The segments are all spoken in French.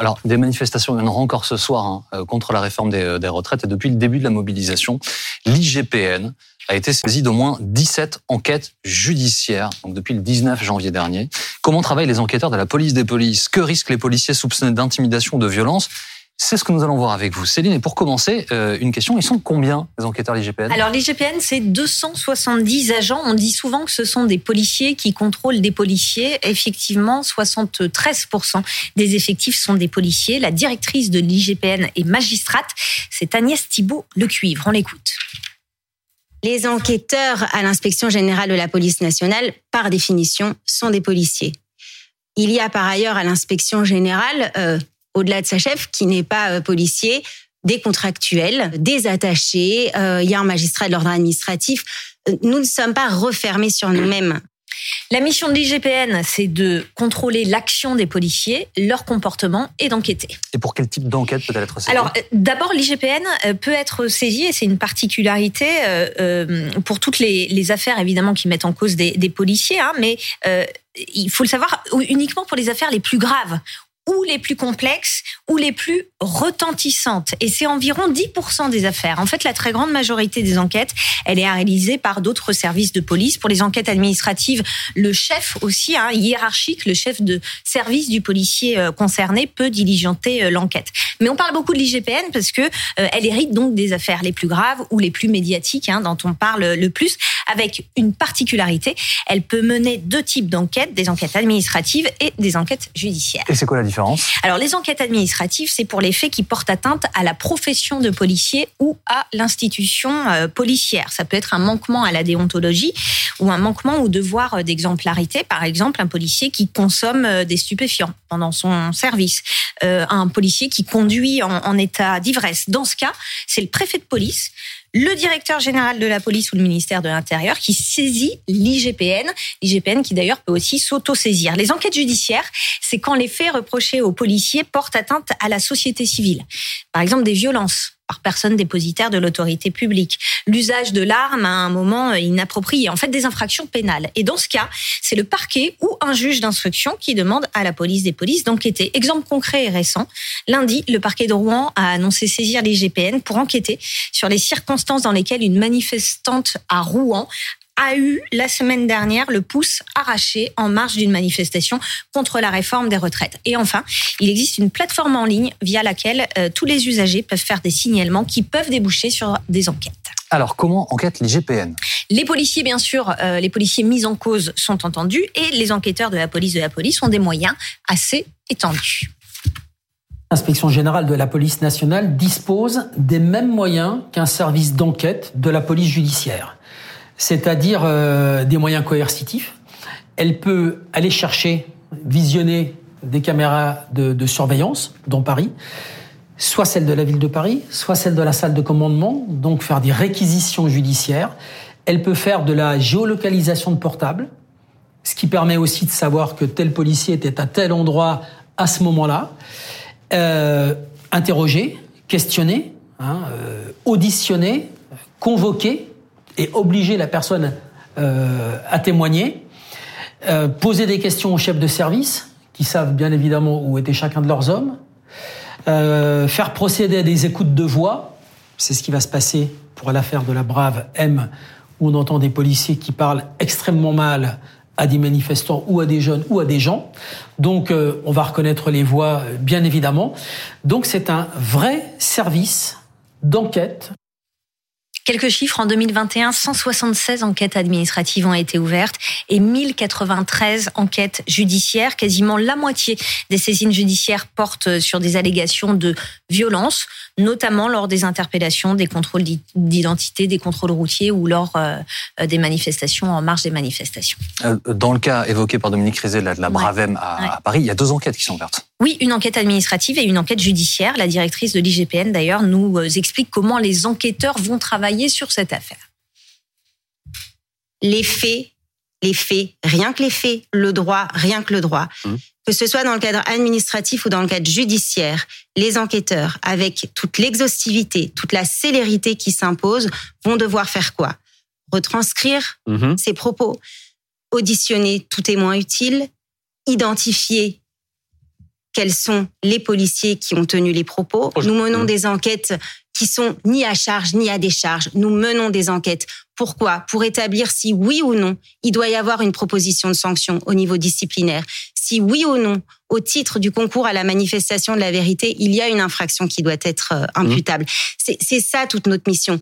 Alors, des manifestations, il y en aura encore ce soir hein, euh, contre la réforme des, des, retraites. Et depuis le début de la mobilisation, l'IGPN a été saisi d'au moins 17 enquêtes judiciaires, donc depuis le 19 janvier dernier. Comment travaillent les enquêteurs de la police des polices? Que risquent les policiers soupçonnés d'intimidation, de violence? C'est ce que nous allons voir avec vous. Céline, et pour commencer, euh, une question. Ils sont combien, les enquêteurs l'IGPN Alors, l'IGPN, c'est 270 agents. On dit souvent que ce sont des policiers qui contrôlent des policiers. Effectivement, 73% des effectifs sont des policiers. La directrice de l'IGPN est magistrate. C'est Agnès Thibault-Le Cuivre. On l'écoute. Les enquêteurs à l'inspection générale de la police nationale, par définition, sont des policiers. Il y a par ailleurs à l'inspection générale, euh, au-delà de sa chef, qui n'est pas euh, policier, des contractuels, des attachés, euh, il y a un magistrat de l'ordre administratif. Nous ne sommes pas refermés sur nous-mêmes. La mission de l'IGPN, c'est de contrôler l'action des policiers, leur comportement et d'enquêter. Et pour quel type d'enquête peut-elle être saisie? Alors, euh, d'abord, l'IGPN euh, peut être saisie, et c'est une particularité euh, pour toutes les, affaires, évidemment, qui mettent en cause des, policiers, hein, mais il faut le savoir uniquement pour les affaires les plus graves ou les plus complexes ou les plus retentissantes. Et c'est environ 10% des affaires. En fait, la très grande majorité des enquêtes, elle est réalisée par d'autres services de police. Pour les enquêtes administratives, le chef aussi, hein, hiérarchique, le chef de service du policier euh, concerné peut diligenter euh, l'enquête. Mais on parle beaucoup de l'IGPN parce que euh, elle hérite donc des affaires les plus graves ou les plus médiatiques, hein, dont on parle le plus, avec une particularité. Elle peut mener deux types d'enquêtes, des enquêtes administratives et des enquêtes judiciaires. Et c'est quoi la alors, les enquêtes administratives, c'est pour les faits qui portent atteinte à la profession de policier ou à l'institution euh, policière. Ça peut être un manquement à la déontologie ou un manquement au devoir euh, d'exemplarité. Par exemple, un policier qui consomme euh, des stupéfiants pendant son service, un policier qui conduit en état d'ivresse. Dans ce cas, c'est le préfet de police le directeur général de la police ou le ministère de l'Intérieur qui saisit l'IGPN, l'IGPN qui d'ailleurs peut aussi s'auto-saisir. Les enquêtes judiciaires, c'est quand les faits reprochés aux policiers portent atteinte à la société civile. Par exemple, des violences par personne dépositaire de l'autorité publique. L'usage de l'arme à un moment inapproprié, en fait des infractions pénales. Et dans ce cas, c'est le parquet ou un juge d'instruction qui demande à la police des polices d'enquêter. Exemple concret et récent, lundi, le parquet de Rouen a annoncé saisir l'IGPN pour enquêter sur les circonstances dans lesquelles une manifestante à Rouen a eu la semaine dernière le pouce arraché en marge d'une manifestation contre la réforme des retraites. Et enfin, il existe une plateforme en ligne via laquelle euh, tous les usagers peuvent faire des signalements qui peuvent déboucher sur des enquêtes. Alors, comment enquête l'IGPN Les policiers, bien sûr, euh, les policiers mis en cause sont entendus et les enquêteurs de la police de la police ont des moyens assez étendus. L'inspection générale de la police nationale dispose des mêmes moyens qu'un service d'enquête de la police judiciaire c'est-à-dire euh, des moyens coercitifs. Elle peut aller chercher, visionner des caméras de, surveillance dans Paris, soit celles de la ville de Paris, soit celles de la salle de commandement, donc faire des réquisitions judiciaires. Elle peut faire de la géolocalisation de portables, ce qui permet aussi de savoir que tel policier était à tel endroit à ce moment-là. Euh, interroger, questionner, hein, euh, auditionner, convoquer et obliger la personne euh, à témoigner, euh, poser des questions aux chefs de service, qui savent bien évidemment où était chacun de leurs hommes, euh, faire procéder à des écoutes de voix, c'est ce qui va se passer pour l'affaire de la brave M, où on entend des policiers qui parlent extrêmement mal à des manifestants ou à des jeunes ou à des gens. Donc on va reconnaître les voix, bien évidemment. Donc c'est un vrai service d'enquête Quelques chiffres, en 2021, 176 enquêtes administratives ont été ouvertes et 1093 enquêtes judiciaires. Quasiment la moitié des saisines judiciaires portent sur des allégations de violence, notamment lors des interpellations, des contrôles d'identité, des contrôles routiers ou lors euh, des manifestations, en marge des manifestations. Euh, dans le cas évoqué par Dominique Rizet de la Bravem à, Paris, il y a deux enquêtes qui sont ouvertes. Oui, une enquête administrative et une enquête judiciaire. La directrice de l'IGPN, d'ailleurs, nous euh, explique comment les enquêteurs vont travailler sur cette affaire Les faits, les faits, rien que les faits, le droit, rien que le droit. Mmh. Que ce soit dans le cadre administratif ou dans le cadre judiciaire, les enquêteurs, avec toute l'exhaustivité, toute la célérité qui s'impose, vont devoir faire quoi? Retranscrire mmh. ces propos, auditionner tout témoin utile, identifier quels sont les policiers qui ont tenu les propos. Nous menons des enquêtes qui sont ni à charge ni à décharge. Nous menons des enquêtes. Pourquoi? Pour établir si oui ou non il doit y avoir une proposition de sanction au niveau disciplinaire. Si oui ou non, au titre du concours à la manifestation de la vérité, il y a une infraction qui doit être euh, imputable. Mmh. C'est ça toute notre mission.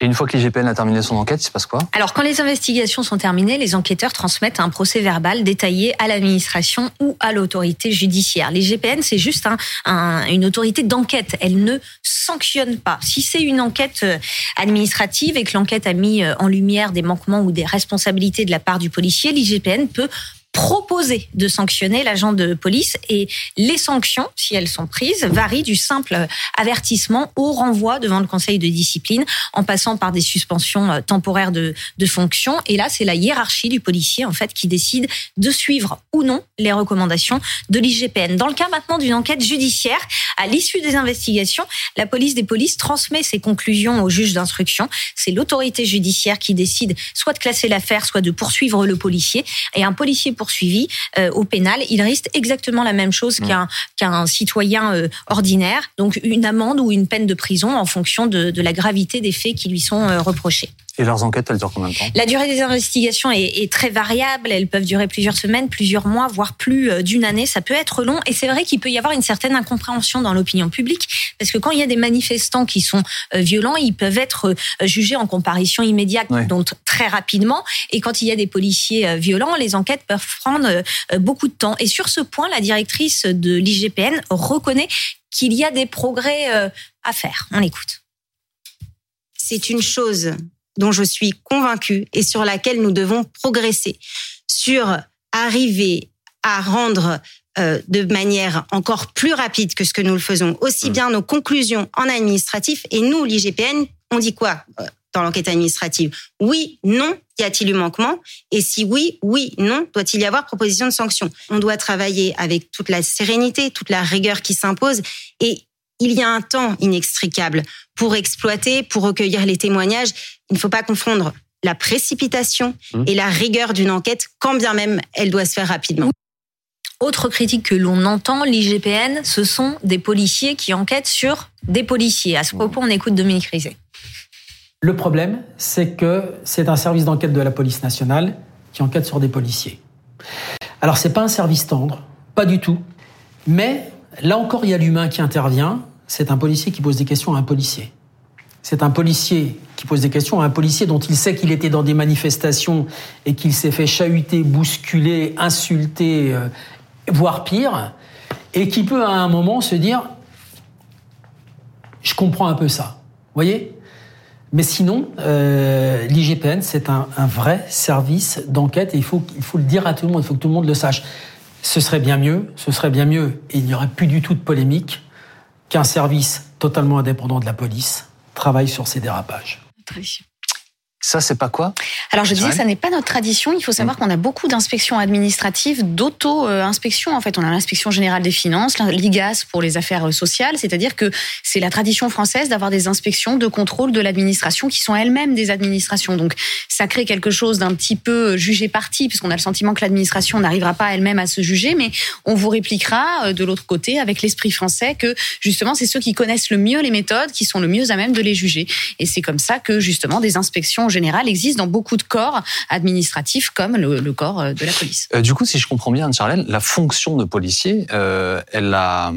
Et une fois que l'IGPN a terminé son enquête, il se passe quoi? Alors, quand les investigations sont terminées, les enquêteurs transmettent un procès verbal détaillé à l'administration ou à l'autorité judiciaire. L'IGPN, c'est juste un, une autorité d'enquête. Elle ne sanctionne pas. Si c'est une enquête euh, administrative et que l'enquête a mis euh, en lumière des manquements ou des responsabilités de la part du policier, l'IGPN peut proposer de sanctionner l'agent de police et les sanctions, si elles sont prises, varient du simple avertissement au renvoi devant le conseil de discipline en passant par des suspensions euh, temporaires de, de fonction. Et là, c'est la hiérarchie du policier, en fait, qui décide de suivre ou non les recommandations de l'IGPN. Dans le cas maintenant d'une enquête judiciaire, à l'issue des investigations, la police des polices transmet ses conclusions au juge d'instruction. C'est l'autorité judiciaire qui décide soit de classer l'affaire, soit de poursuivre le policier. Et un policier pour poursuivi euh, au pénal, il risque exactement la même chose qu'un qu'un citoyen euh, ordinaire, donc une amende ou une peine de prison en fonction de, de la gravité des faits qui lui sont euh, reprochés. Et leurs enquêtes, elles durent combien de temps? La durée des investigations est, est, très variable. Elles peuvent durer plusieurs semaines, plusieurs mois, voire plus d'une année. Ça peut être long. Et c'est vrai qu'il peut y avoir une certaine incompréhension dans l'opinion publique. Parce que quand il y a des manifestants qui sont violents, ils peuvent être jugés en comparution immédiate, donc très rapidement. Et quand il y a des policiers violents, les enquêtes peuvent prendre euh, beaucoup de temps. Et sur ce point, la directrice de l'IGPN reconnaît qu'il y a des progrès euh, à faire. On écoute. C'est une chose dont je suis convaincue et sur laquelle nous devons progresser. Sur arriver à rendre euh, de manière encore plus rapide que ce que nous le faisons, aussi bien nos conclusions en administratif et nous, l'IGPN, on dit quoi dans l'enquête administrative? Oui, non, y a-t-il eu manquement? Et si oui, oui, non, doit-il y avoir proposition de sanction? On doit travailler avec toute la sérénité, toute la rigueur qui s'impose et il y a un temps inextricable pour exploiter, pour recueillir les témoignages. Il ne faut pas confondre la précipitation mmh. et la rigueur d'une enquête, quand bien même elle doit se faire rapidement. Autre critique que l'on entend, l'IGPN, ce sont des policiers qui enquêtent sur des policiers. À ce propos, on écoute Dominique Rizet. Le problème, c'est que c'est un service d'enquête de la police nationale qui enquête sur des policiers. Alors c'est pas un service tendre, pas du tout. Mais là encore, il y a l'humain qui intervient. C'est un policier qui pose des questions à un policier. C'est un policier qui pose des questions à un policier dont il sait qu'il était dans des manifestations et qu'il s'est fait chahuter, bousculer, insulter, euh, voire pire, et qui peut à un moment se dire, je comprends un peu ça. Vous voyez? Mais sinon, euh, l'IGPN, c'est un, un, vrai service d'enquête et il faut, il faut le dire à tout le monde, il faut que tout le monde le sache. Ce serait bien mieux, ce serait bien mieux, et il n'y aurait plus du tout de polémique, qu'un service totalement indépendant de la police travaille sur ces dérapages. Ça, c'est pas quoi Alors, je disais, ça n'est pas notre tradition. Il faut savoir qu'on a beaucoup d'inspections administratives, d'auto-inspection. En fait, on a l'inspection générale des finances, l'IGAS pour les affaires sociales. C'est-à-dire que c'est la tradition française d'avoir des inspections de contrôle de l'administration qui sont elles-mêmes des administrations. Donc, ça crée quelque chose d'un petit peu jugé parti, puisqu'on a le sentiment que l'administration n'arrivera pas elle-même à se juger. Mais on vous répliquera euh, de l'autre côté avec l'esprit français que justement, c'est ceux qui connaissent le mieux les méthodes qui sont le mieux à même de les juger. Et c'est comme ça que justement des inspections général existe dans beaucoup de corps administratifs comme le, corps euh, de la police. Euh, du coup, si je comprends bien, Charlène, la fonction de policier, euh, elle, a,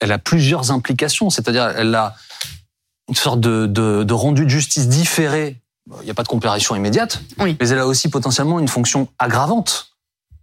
elle a plusieurs implications. C'est-à-dire, elle a une sorte de, de, de rendu de justice différé. Il n'y a pas de comparution immédiate, oui. mais elle a aussi potentiellement une fonction aggravante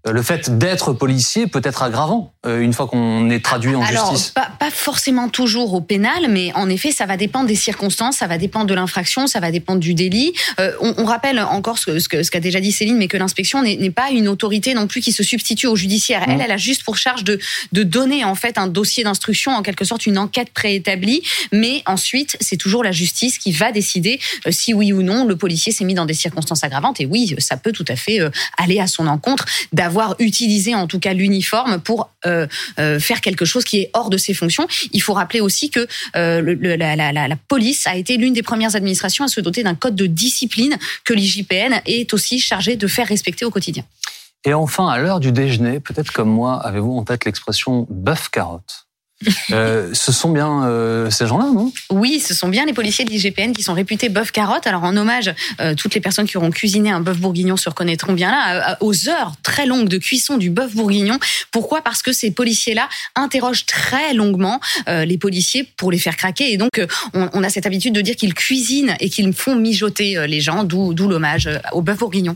le fait d'être policier peut être aggravant euh, une fois qu'on est traduit en Alors, justice. Pas, pas forcément toujours au pénal, mais en effet, ça va dépendre des circonstances, ça va dépendre de l'infraction, ça va dépendre du délit. Euh, on, on, rappelle encore ce, ce, ce qu'a déjà dit Céline, mais que l'inspection n'est pas une autorité non plus qui se substitue au judiciaire. Elle, elle a juste pour charge de, de donner en fait un dossier d'instruction, en quelque sorte une enquête préétablie, mais ensuite c'est toujours la justice qui va décider euh, si oui ou non le policier s'est mis dans des circonstances aggravantes. Et oui, ça peut tout à fait euh, aller à son encontre d'avoir utiliser en tout cas l'uniforme pour euh, euh, faire quelque chose qui est hors de ses fonctions. Il faut rappeler aussi que euh, la, la, police a été l'une des premières administrations à se doter d'un code de discipline que l'IJPN est aussi chargée de faire respecter au quotidien. Et enfin, à l'heure du déjeuner, peut-être comme moi, avez-vous en tête l'expression bœuf carotte euh, ce sont bien euh, ces gens-là, non? Oui, ce sont bien les policiers de l'IGPN qui sont réputés bœuf carotte. Alors en hommage, euh, toutes les personnes qui auront cuisiné un bœuf bourguignon se reconnaîtront bien là, aux heures très longues de cuisson du bœuf bourguignon. Pourquoi? Parce que ces policiers-là interrogent très longuement les policiers pour les faire craquer. Et donc on, on a cette habitude de dire qu'ils cuisinent et qu'ils font mijoter les gens, d'où l'hommage au bœuf bourguignon.